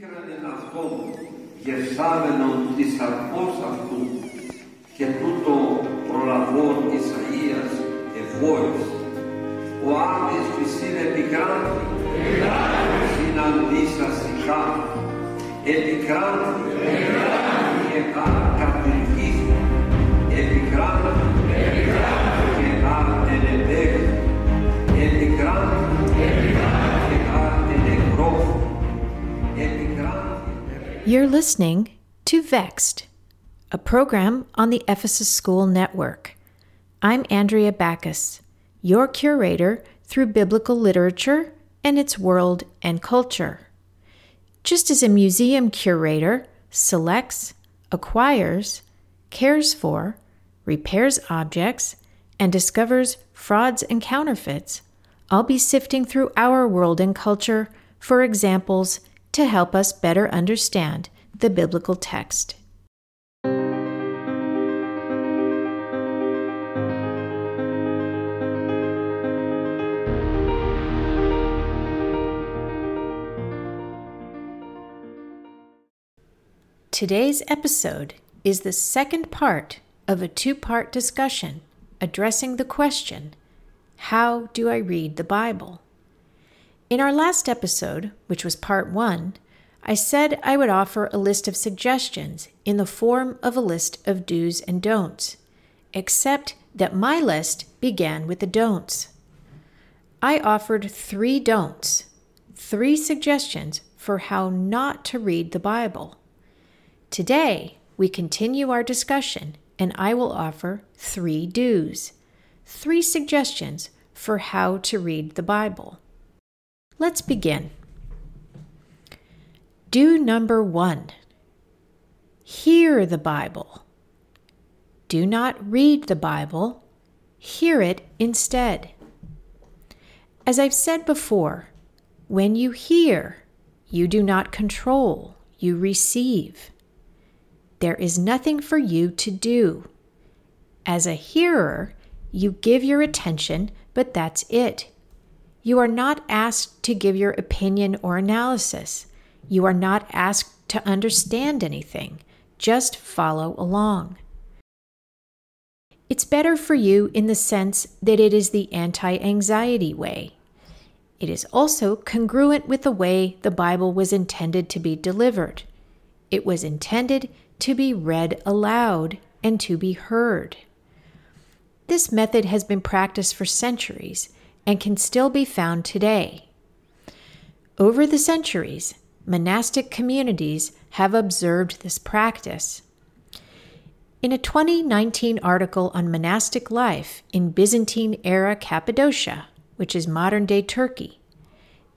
Πήραν αυτό γεσάμενον της αρκός αυτού και τούτο προλαβών Αγίας ευόης. Ο Άδης φυσήν επικράντη, συναντήσα σιχά, επικράτη, και να κατηρκήθη, επικράτη, και τα ενεδέχθη, επικράτη, You're listening to Vexed, a program on the Ephesus School Network. I'm Andrea Backus, your curator through biblical literature and its world and culture. Just as a museum curator selects, acquires, cares for, repairs objects, and discovers frauds and counterfeits, I'll be sifting through our world and culture for examples to help us better understand the biblical text. Today's episode is the second part of a two part discussion addressing the question How do I read the Bible? In our last episode, which was part one, I said I would offer a list of suggestions in the form of a list of do's and don'ts, except that my list began with the don'ts. I offered three don'ts, three suggestions for how not to read the Bible. Today, we continue our discussion, and I will offer three do's, three suggestions for how to read the Bible. Let's begin. Do number one hear the Bible. Do not read the Bible, hear it instead. As I've said before, when you hear, you do not control, you receive. There is nothing for you to do. As a hearer, you give your attention, but that's it. You are not asked to give your opinion or analysis. You are not asked to understand anything. Just follow along. It's better for you in the sense that it is the anti anxiety way. It is also congruent with the way the Bible was intended to be delivered. It was intended to be read aloud and to be heard. This method has been practiced for centuries and can still be found today. Over the centuries, monastic communities have observed this practice. In a 2019 article on monastic life in Byzantine era Cappadocia, which is modern day Turkey,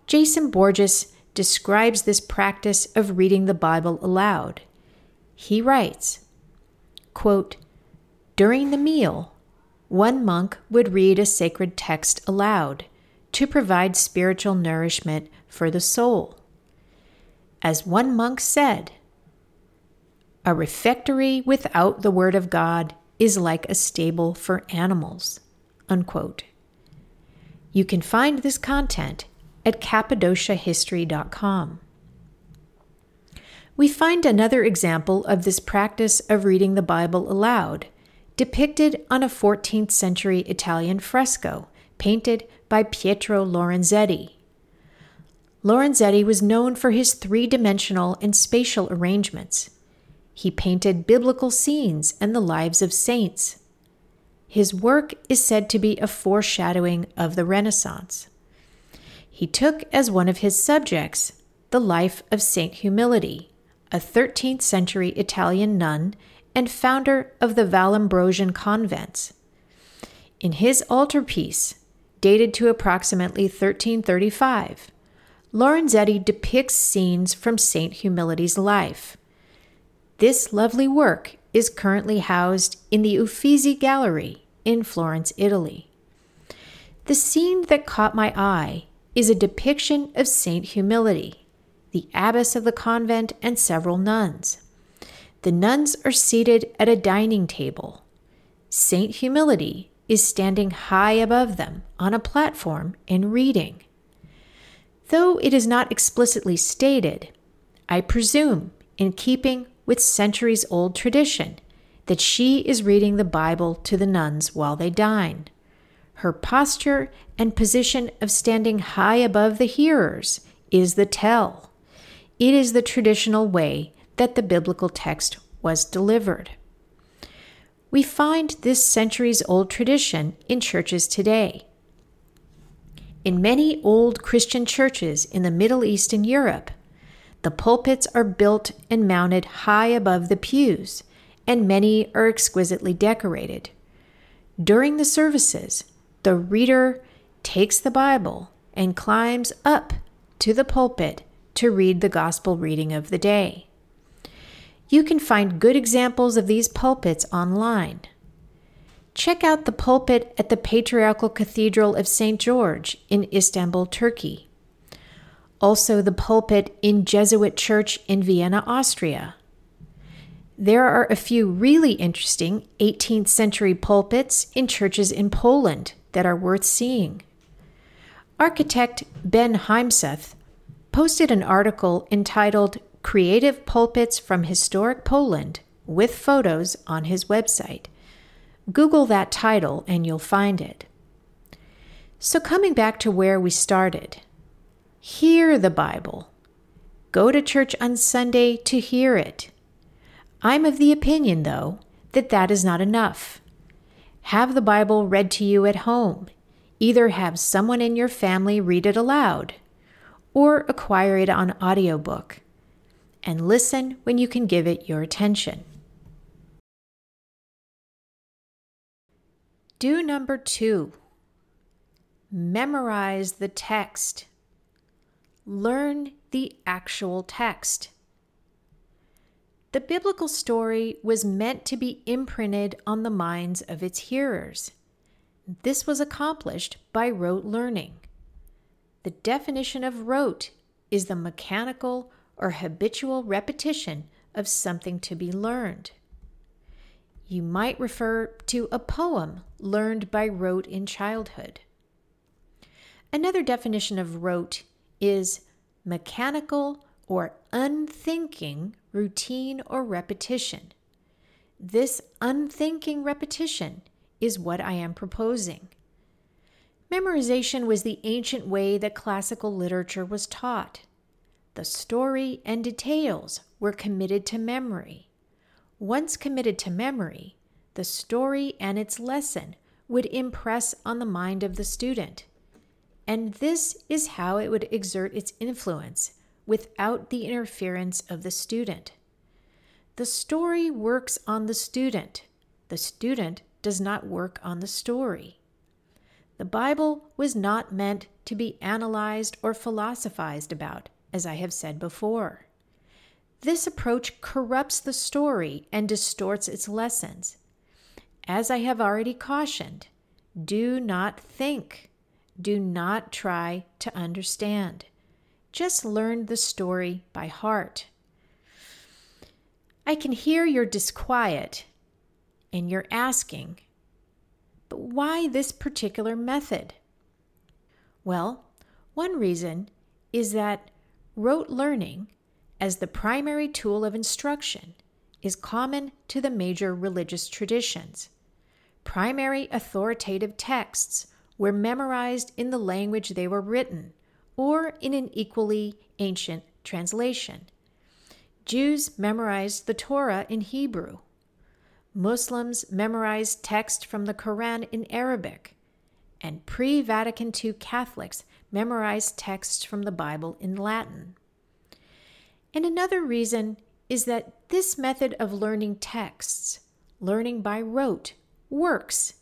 Jason Borges describes this practice of reading the Bible aloud. He writes, quote, During the meal, one monk would read a sacred text aloud to provide spiritual nourishment for the soul. As one monk said, a refectory without the Word of God is like a stable for animals. Unquote. You can find this content at cappadociahistory.com. We find another example of this practice of reading the Bible aloud, depicted on a 14th century Italian fresco painted by Pietro Lorenzetti. Lorenzetti was known for his three dimensional and spatial arrangements. He painted biblical scenes and the lives of saints. His work is said to be a foreshadowing of the Renaissance. He took as one of his subjects the life of Saint Humility, a 13th century Italian nun and founder of the Vallambrosian convents. In his altarpiece, dated to approximately 1335, Lorenzetti depicts scenes from Saint Humility's life. This lovely work is currently housed in the Uffizi Gallery in Florence, Italy. The scene that caught my eye is a depiction of Saint Humility, the abbess of the convent, and several nuns. The nuns are seated at a dining table. Saint Humility is standing high above them on a platform and reading. Though it is not explicitly stated, I presume in keeping with centuries old tradition that she is reading the Bible to the nuns while they dine. Her posture and position of standing high above the hearers is the tell. It is the traditional way that the biblical text was delivered. We find this centuries old tradition in churches today. In many old Christian churches in the Middle East and Europe, the pulpits are built and mounted high above the pews, and many are exquisitely decorated. During the services, the reader takes the Bible and climbs up to the pulpit to read the gospel reading of the day. You can find good examples of these pulpits online. Check out the pulpit at the Patriarchal Cathedral of St. George in Istanbul, Turkey also the pulpit in Jesuit Church in Vienna, Austria. There are a few really interesting 18th century pulpits in churches in Poland that are worth seeing. Architect Ben Heimseth posted an article entitled Creative Pulpits from Historic Poland with photos on his website. Google that title and you'll find it. So, coming back to where we started, hear the Bible. Go to church on Sunday to hear it. I'm of the opinion, though, that that is not enough. Have the Bible read to you at home. Either have someone in your family read it aloud or acquire it on audiobook and listen when you can give it your attention. Do number two memorize the text. Learn the actual text. The biblical story was meant to be imprinted on the minds of its hearers. This was accomplished by rote learning. The definition of rote is the mechanical or habitual repetition of something to be learned. You might refer to a poem learned by rote in childhood. Another definition of rote is mechanical or unthinking routine or repetition. This unthinking repetition is what I am proposing. Memorization was the ancient way that classical literature was taught. The story and details were committed to memory. Once committed to memory, the story and its lesson would impress on the mind of the student and this is how it would exert its influence without the interference of the student. The story works on the student, the student does not work on the story. The Bible was not meant to be analyzed or philosophized about, as I have said before. This approach corrupts the story and distorts its lessons. As I have already cautioned, do not think. Do not try to understand. Just learn the story by heart. I can hear your disquiet and you're asking, but why this particular method? Well, one reason is that rote learning, as the primary tool of instruction, is common to the major religious traditions. Primary authoritative texts were memorized in the language they were written or in an equally ancient translation. Jews memorized the Torah in Hebrew. Muslims memorized text from the Quran in Arabic. And pre Vatican II Catholics memorized texts from the Bible in Latin. And another reason is that this method of learning texts, learning by rote, works,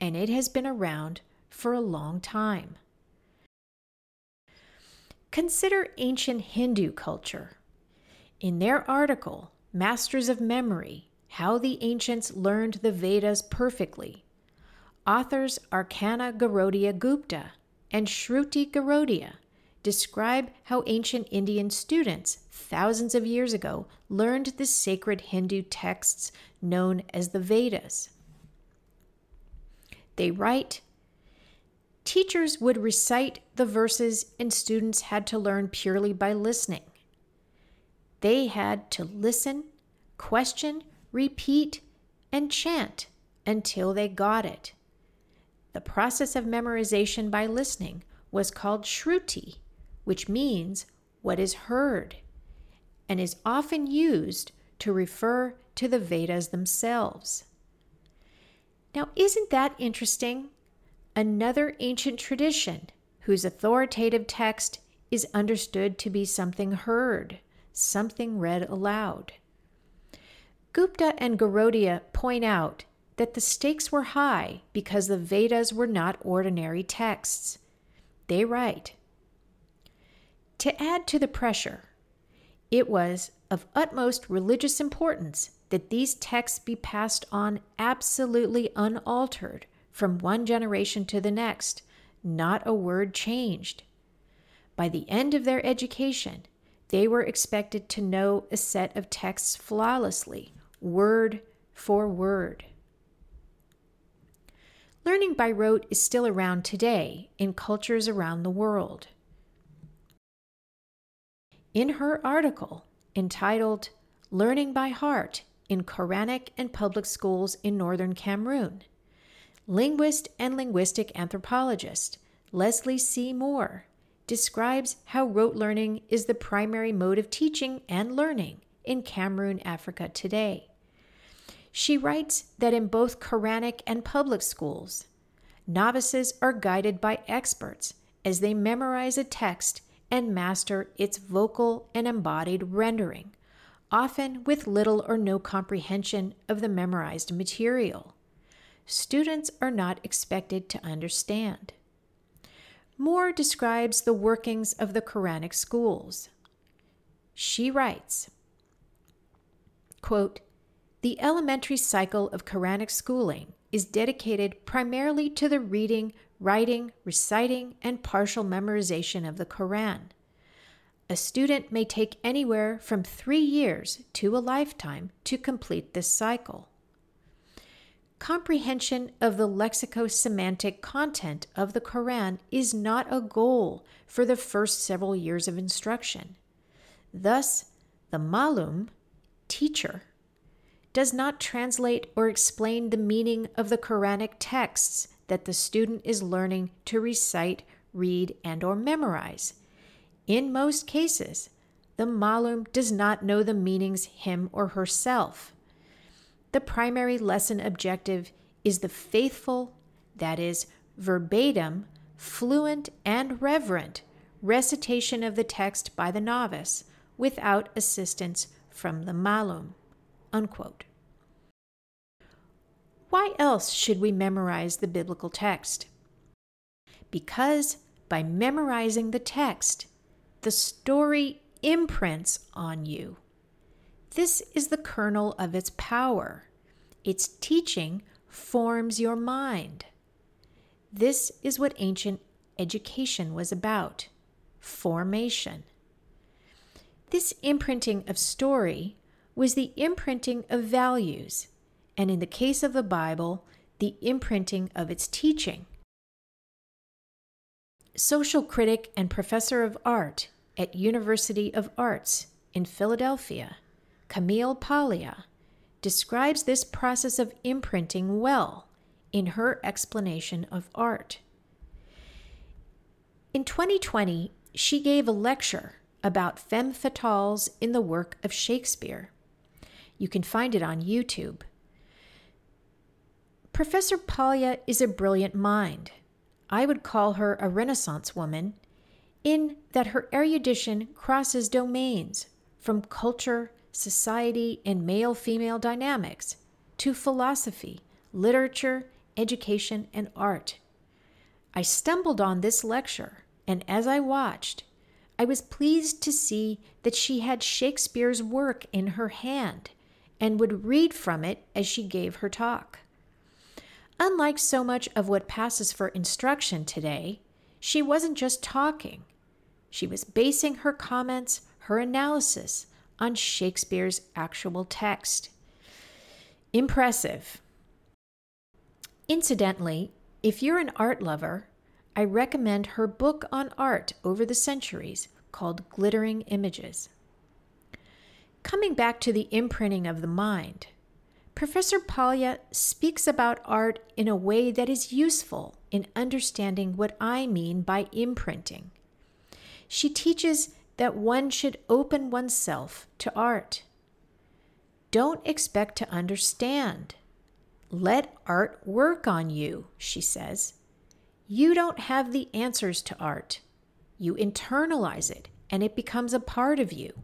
and it has been around for a long time. Consider ancient Hindu culture. In their article, Masters of Memory How the Ancients Learned the Vedas Perfectly, authors Archana Garodia Gupta and Shruti Garodia describe how ancient Indian students thousands of years ago learned the sacred Hindu texts known as the Vedas. They write teachers would recite the verses and students had to learn purely by listening. They had to listen, question, repeat, and chant until they got it. The process of memorization by listening was called shruti, which means what is heard, and is often used to refer to the Vedas themselves. Now, isn't that interesting? Another ancient tradition whose authoritative text is understood to be something heard, something read aloud. Gupta and Garodia point out that the stakes were high because the Vedas were not ordinary texts. They write To add to the pressure, it was of utmost religious importance that these texts be passed on absolutely unaltered from one generation to the next, not a word changed. By the end of their education, they were expected to know a set of texts flawlessly, word for word. Learning by rote is still around today in cultures around the world. In her article entitled Learning by Heart in Quranic and Public Schools in Northern Cameroon, linguist and linguistic anthropologist Leslie C. Moore describes how rote learning is the primary mode of teaching and learning in Cameroon, Africa today. She writes that in both Quranic and public schools, novices are guided by experts as they memorize a text and master its vocal and embodied rendering, often with little or no comprehension of the memorized material. Students are not expected to understand. Moore describes the workings of the Quranic schools. She writes, quote, The elementary cycle of Quranic schooling is dedicated primarily to the reading, writing, reciting, and partial memorization of the Quran. A student may take anywhere from three years to a lifetime to complete this cycle. Comprehension of the lexicosemantic content of the Quran is not a goal for the first several years of instruction. Thus, the malum, teacher, does not translate or explain the meaning of the Quranic texts that the student is learning to recite, read, and or memorize. In most cases, the malum does not know the meanings him or herself. The primary lesson objective is the faithful, that is, verbatim, fluent, and reverent recitation of the text by the novice without assistance from the malum. Unquote. Why else should we memorize the biblical text? Because by memorizing the text, the story imprints on you. This is the kernel of its power. Its teaching forms your mind. This is what ancient education was about formation. This imprinting of story was the imprinting of values and in the case of the Bible, the imprinting of its teaching. Social critic and professor of art at University of Arts in Philadelphia, Camille Paglia, describes this process of imprinting well in her explanation of art. In 2020, she gave a lecture about femme fatales in the work of Shakespeare. You can find it on YouTube. Professor Paglia is a brilliant mind. I would call her a Renaissance woman in that her erudition crosses domains from culture, society, and male female dynamics to philosophy, literature, education, and art. I stumbled on this lecture, and as I watched, I was pleased to see that she had Shakespeare's work in her hand and would read from it as she gave her talk. Unlike so much of what passes for instruction today, she wasn't just talking. She was basing her comments, her analysis, on Shakespeare's actual text. Impressive. Incidentally, if you're an art lover, I recommend her book on art over the centuries called Glittering Images. Coming back to the imprinting of the mind, Professor Paglia speaks about art in a way that is useful in understanding what I mean by imprinting. She teaches that one should open oneself to art. Don't expect to understand. Let art work on you, she says. You don't have the answers to art. You internalize it, and it becomes a part of you.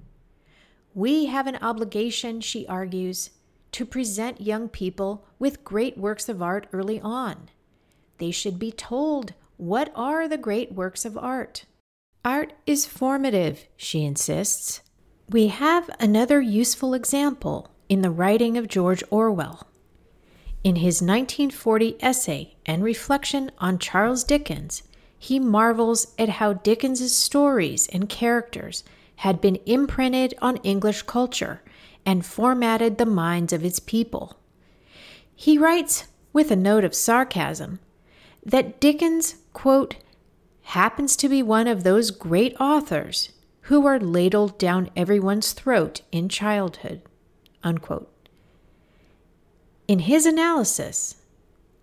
We have an obligation, she argues, to present young people with great works of art early on. They should be told what are the great works of art. Art is formative, she insists. We have another useful example in the writing of George Orwell. In his 1940 essay and reflection on Charles Dickens, he marvels at how Dickens's stories and characters had been imprinted on English culture and formatted the minds of its people. He writes, with a note of sarcasm, that Dickens, quote, happens to be one of those great authors who are ladled down everyone's throat in childhood. Unquote. In his analysis,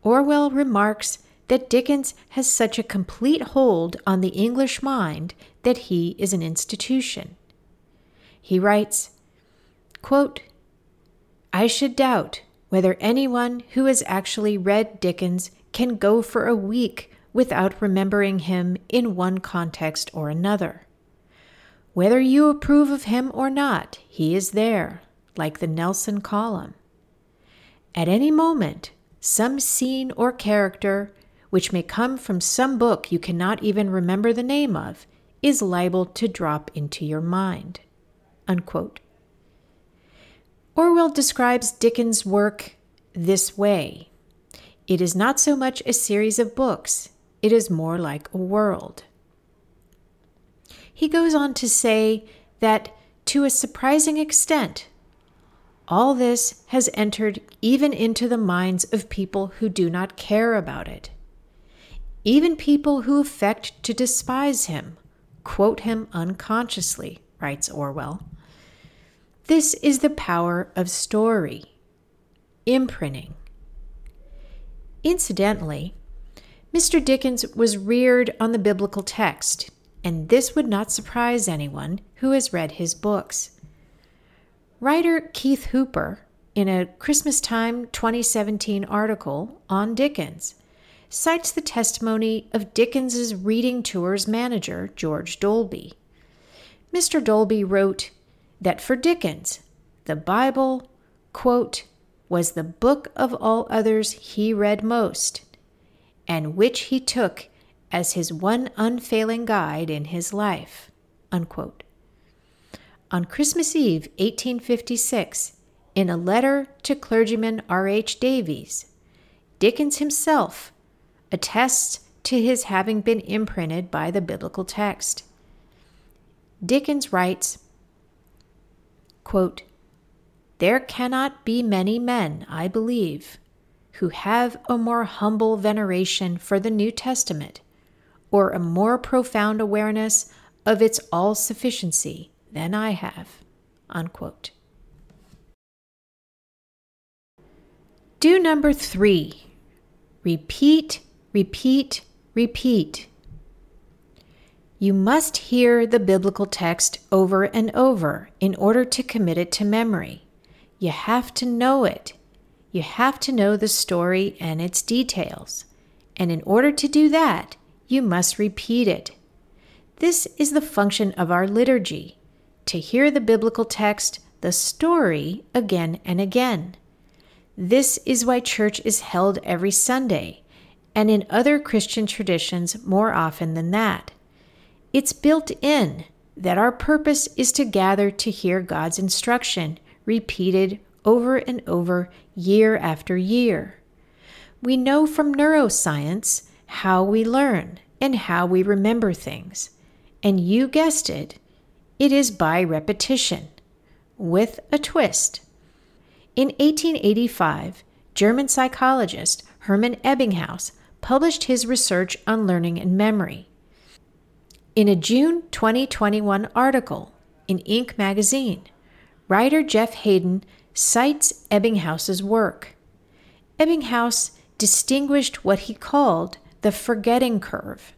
Orwell remarks that Dickens has such a complete hold on the English mind that he is an institution. He writes, quote, I should doubt whether anyone who has actually read Dickens can go for a week without remembering him in one context or another. Whether you approve of him or not, he is there, like the Nelson column. At any moment, some scene or character which may come from some book you cannot even remember the name of, is liable to drop into your mind. Unquote. Orwell describes Dickens' work this way it is not so much a series of books, it is more like a world. He goes on to say that, to a surprising extent, all this has entered even into the minds of people who do not care about it. Even people who affect to despise him quote him unconsciously, writes Orwell. This is the power of story, imprinting. Incidentally, Mr. Dickens was reared on the biblical text, and this would not surprise anyone who has read his books. Writer Keith Hooper, in a Christmas Time 2017 article on Dickens, cites the testimony of Dickens's reading tours manager, George Dolby. Mr. Dolby wrote that for Dickens, the Bible, quote, was the book of all others he read most, and which he took as his one unfailing guide in his life. Unquote. On Christmas Eve, 1856, in a letter to clergyman R. H. Davies, Dickens himself attests to his having been imprinted by the biblical text. Dickens writes, quote, There cannot be many men, I believe, who have a more humble veneration for the New Testament or a more profound awareness of its all sufficiency than I have. Unquote. Do number three repeat repeat, repeat. You must hear the biblical text over and over in order to commit it to memory. You have to know it. You have to know the story and its details. And in order to do that, you must repeat it. This is the function of our liturgy to hear the biblical text, the story, again and again. This is why church is held every Sunday and in other Christian traditions more often than that. It's built in that our purpose is to gather to hear God's instruction repeated over and over year after year. We know from neuroscience how we learn and how we remember things. And you guessed it, it is by repetition, with a twist. In 1885, German psychologist Hermann Ebbinghaus published his research on learning and memory. In a June 2021 article in Inc. magazine, writer Jeff Haden cites Ebbinghaus's work. Ebbinghaus distinguished what he called the forgetting curve.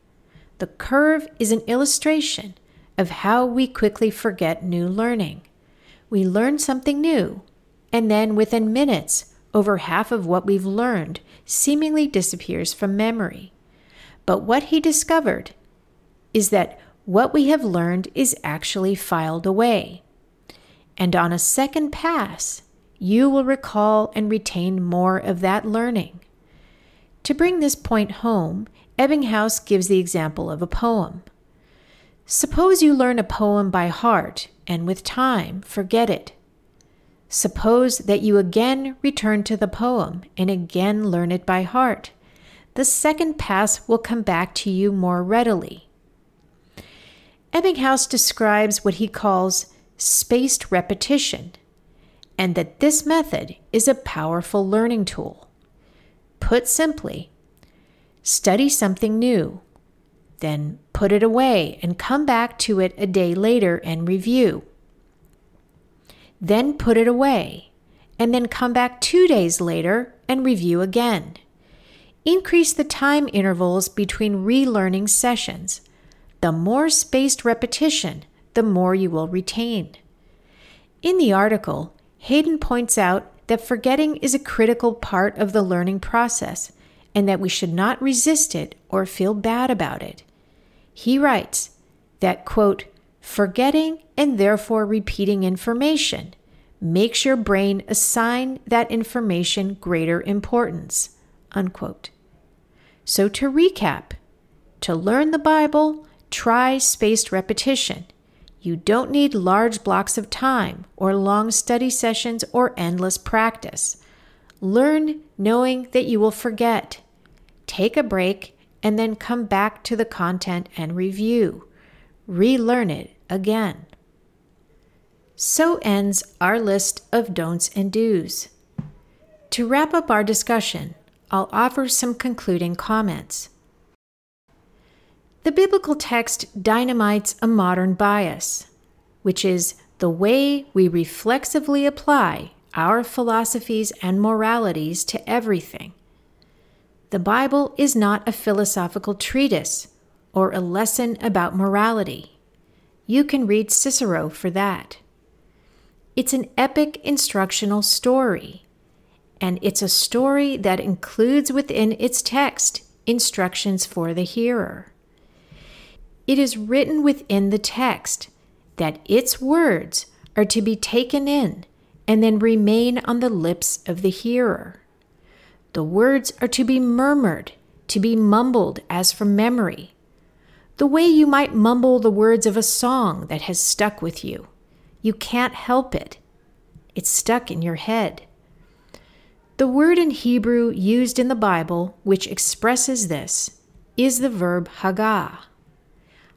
The curve is an illustration of how we quickly forget new learning. We learn something new, and then within minutes, over half of what we've learned seemingly disappears from memory. But what he discovered is that what we have learned is actually filed away. And on a second pass, you will recall and retain more of that learning. To bring this point home, Ebbinghaus gives the example of a poem. Suppose you learn a poem by heart and with time forget it. Suppose that you again return to the poem and again learn it by heart. The second pass will come back to you more readily. Ebbinghaus describes what he calls spaced repetition, and that this method is a powerful learning tool. Put simply, study something new, then put it away and come back to it a day later and review. Then put it away, and then come back two days later and review again. Increase the time intervals between relearning sessions the more spaced repetition, the more you will retain. In the article, Haden points out that forgetting is a critical part of the learning process and that we should not resist it or feel bad about it. He writes that, quote, forgetting and therefore repeating information makes your brain assign that information greater importance, unquote. So to recap, to learn the Bible, Try spaced repetition. You don't need large blocks of time or long study sessions or endless practice. Learn knowing that you will forget. Take a break and then come back to the content and review. Relearn it again. So ends our list of don'ts and do's. To wrap up our discussion, I'll offer some concluding comments. The biblical text dynamites a modern bias, which is the way we reflexively apply our philosophies and moralities to everything. The Bible is not a philosophical treatise or a lesson about morality. You can read Cicero for that. It's an epic instructional story, and it's a story that includes within its text instructions for the hearer. It is written within the text that its words are to be taken in and then remain on the lips of the hearer. The words are to be murmured, to be mumbled as from memory, the way you might mumble the words of a song that has stuck with you. You can't help it, it's stuck in your head. The word in Hebrew used in the Bible which expresses this is the verb hagah.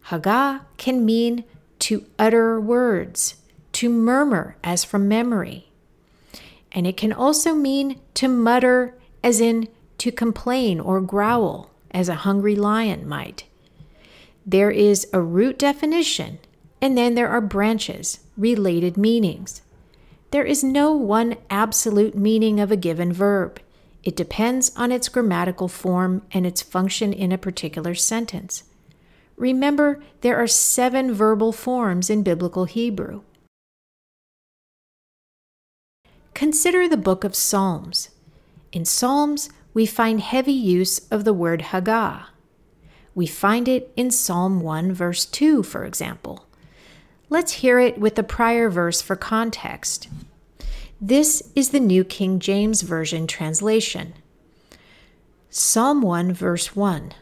Haga can mean to utter words, to murmur as from memory. And it can also mean to mutter as in to complain or growl, as a hungry lion might. There is a root definition, and then there are branches, related meanings. There is no one absolute meaning of a given verb. It depends on its grammatical form and its function in a particular sentence. Remember, there are seven verbal forms in Biblical Hebrew. Consider the book of Psalms. In Psalms, we find heavy use of the word Hagah. We find it in Psalm 1, verse 2, for example. Let's hear it with the prior verse for context. This is the New King James Version translation. Psalm 1, verse 1.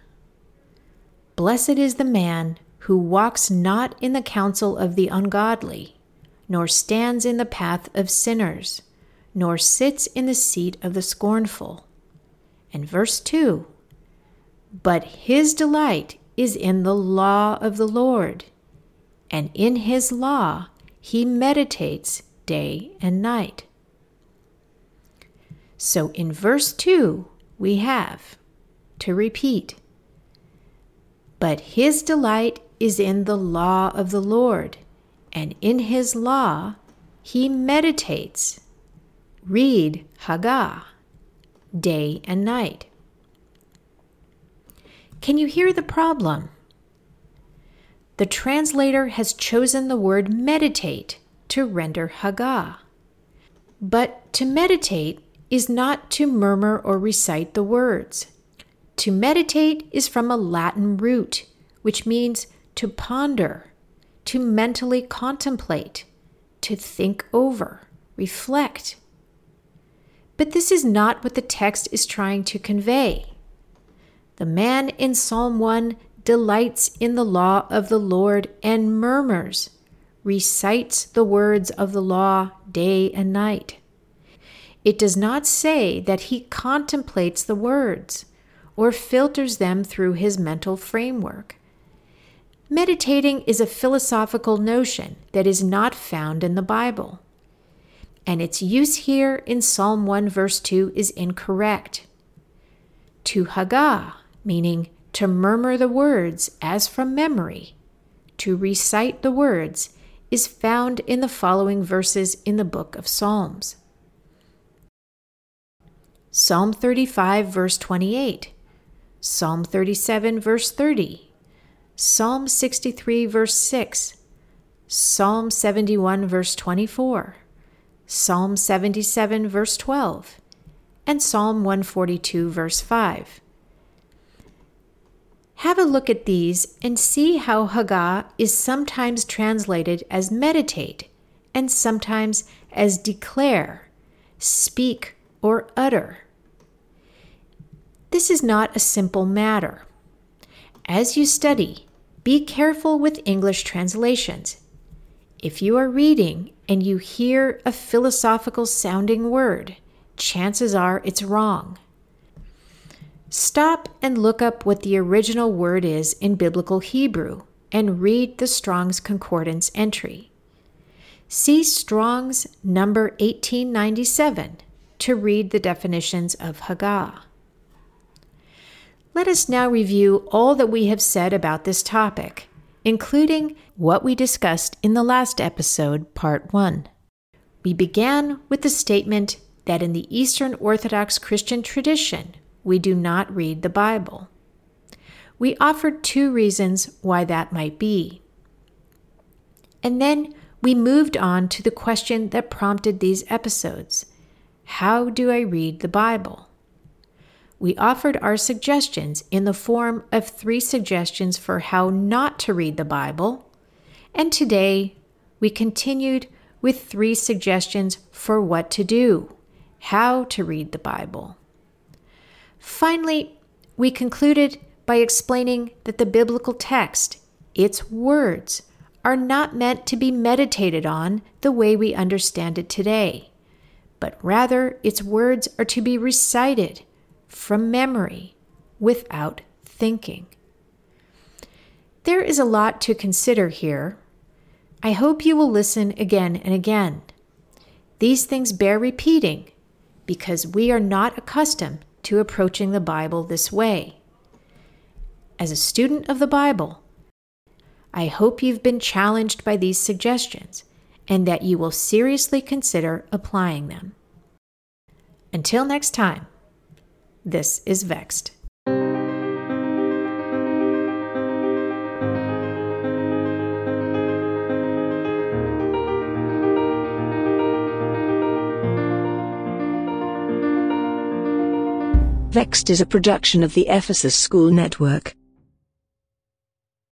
Blessed is the man who walks not in the counsel of the ungodly, nor stands in the path of sinners, nor sits in the seat of the scornful. And verse 2 But his delight is in the law of the Lord, and in his law he meditates day and night. So in verse 2, we have to repeat but his delight is in the law of the Lord, and in his law he meditates. Read Hagah, day and night. Can you hear the problem? The translator has chosen the word meditate to render Hagah. But to meditate is not to murmur or recite the words. To meditate is from a Latin root, which means to ponder, to mentally contemplate, to think over, reflect. But this is not what the text is trying to convey. The man in Psalm 1 delights in the law of the Lord and murmurs, recites the words of the law day and night. It does not say that he contemplates the words or filters them through his mental framework. Meditating is a philosophical notion that is not found in the Bible. And its use here in Psalm 1, verse 2 is incorrect. To Hagah, meaning to murmur the words as from memory, to recite the words, is found in the following verses in the book of Psalms. Psalm 35, verse 28, Psalm 37, verse 30, Psalm 63, verse 6, Psalm 71, verse 24, Psalm 77, verse 12, and Psalm 142, verse 5. Have a look at these and see how Hagah is sometimes translated as meditate and sometimes as declare, speak, or utter. This is not a simple matter. As you study, be careful with English translations. If you are reading and you hear a philosophical sounding word, chances are it's wrong. Stop and look up what the original word is in Biblical Hebrew and read the Strong's Concordance entry. See Strong's number 1897 to read the definitions of Hagah. Let us now review all that we have said about this topic, including what we discussed in the last episode, Part 1. We began with the statement that in the Eastern Orthodox Christian tradition, we do not read the Bible. We offered two reasons why that might be. And then we moved on to the question that prompted these episodes How do I read the Bible? We offered our suggestions in the form of three suggestions for how not to read the Bible, and today we continued with three suggestions for what to do, how to read the Bible. Finally, we concluded by explaining that the biblical text, its words, are not meant to be meditated on the way we understand it today, but rather its words are to be recited from memory without thinking. There is a lot to consider here. I hope you will listen again and again. These things bear repeating because we are not accustomed to approaching the Bible this way. As a student of the Bible, I hope you've been challenged by these suggestions and that you will seriously consider applying them. Until next time, this is Vexed. Vexed is a production of the Ephesus School Network.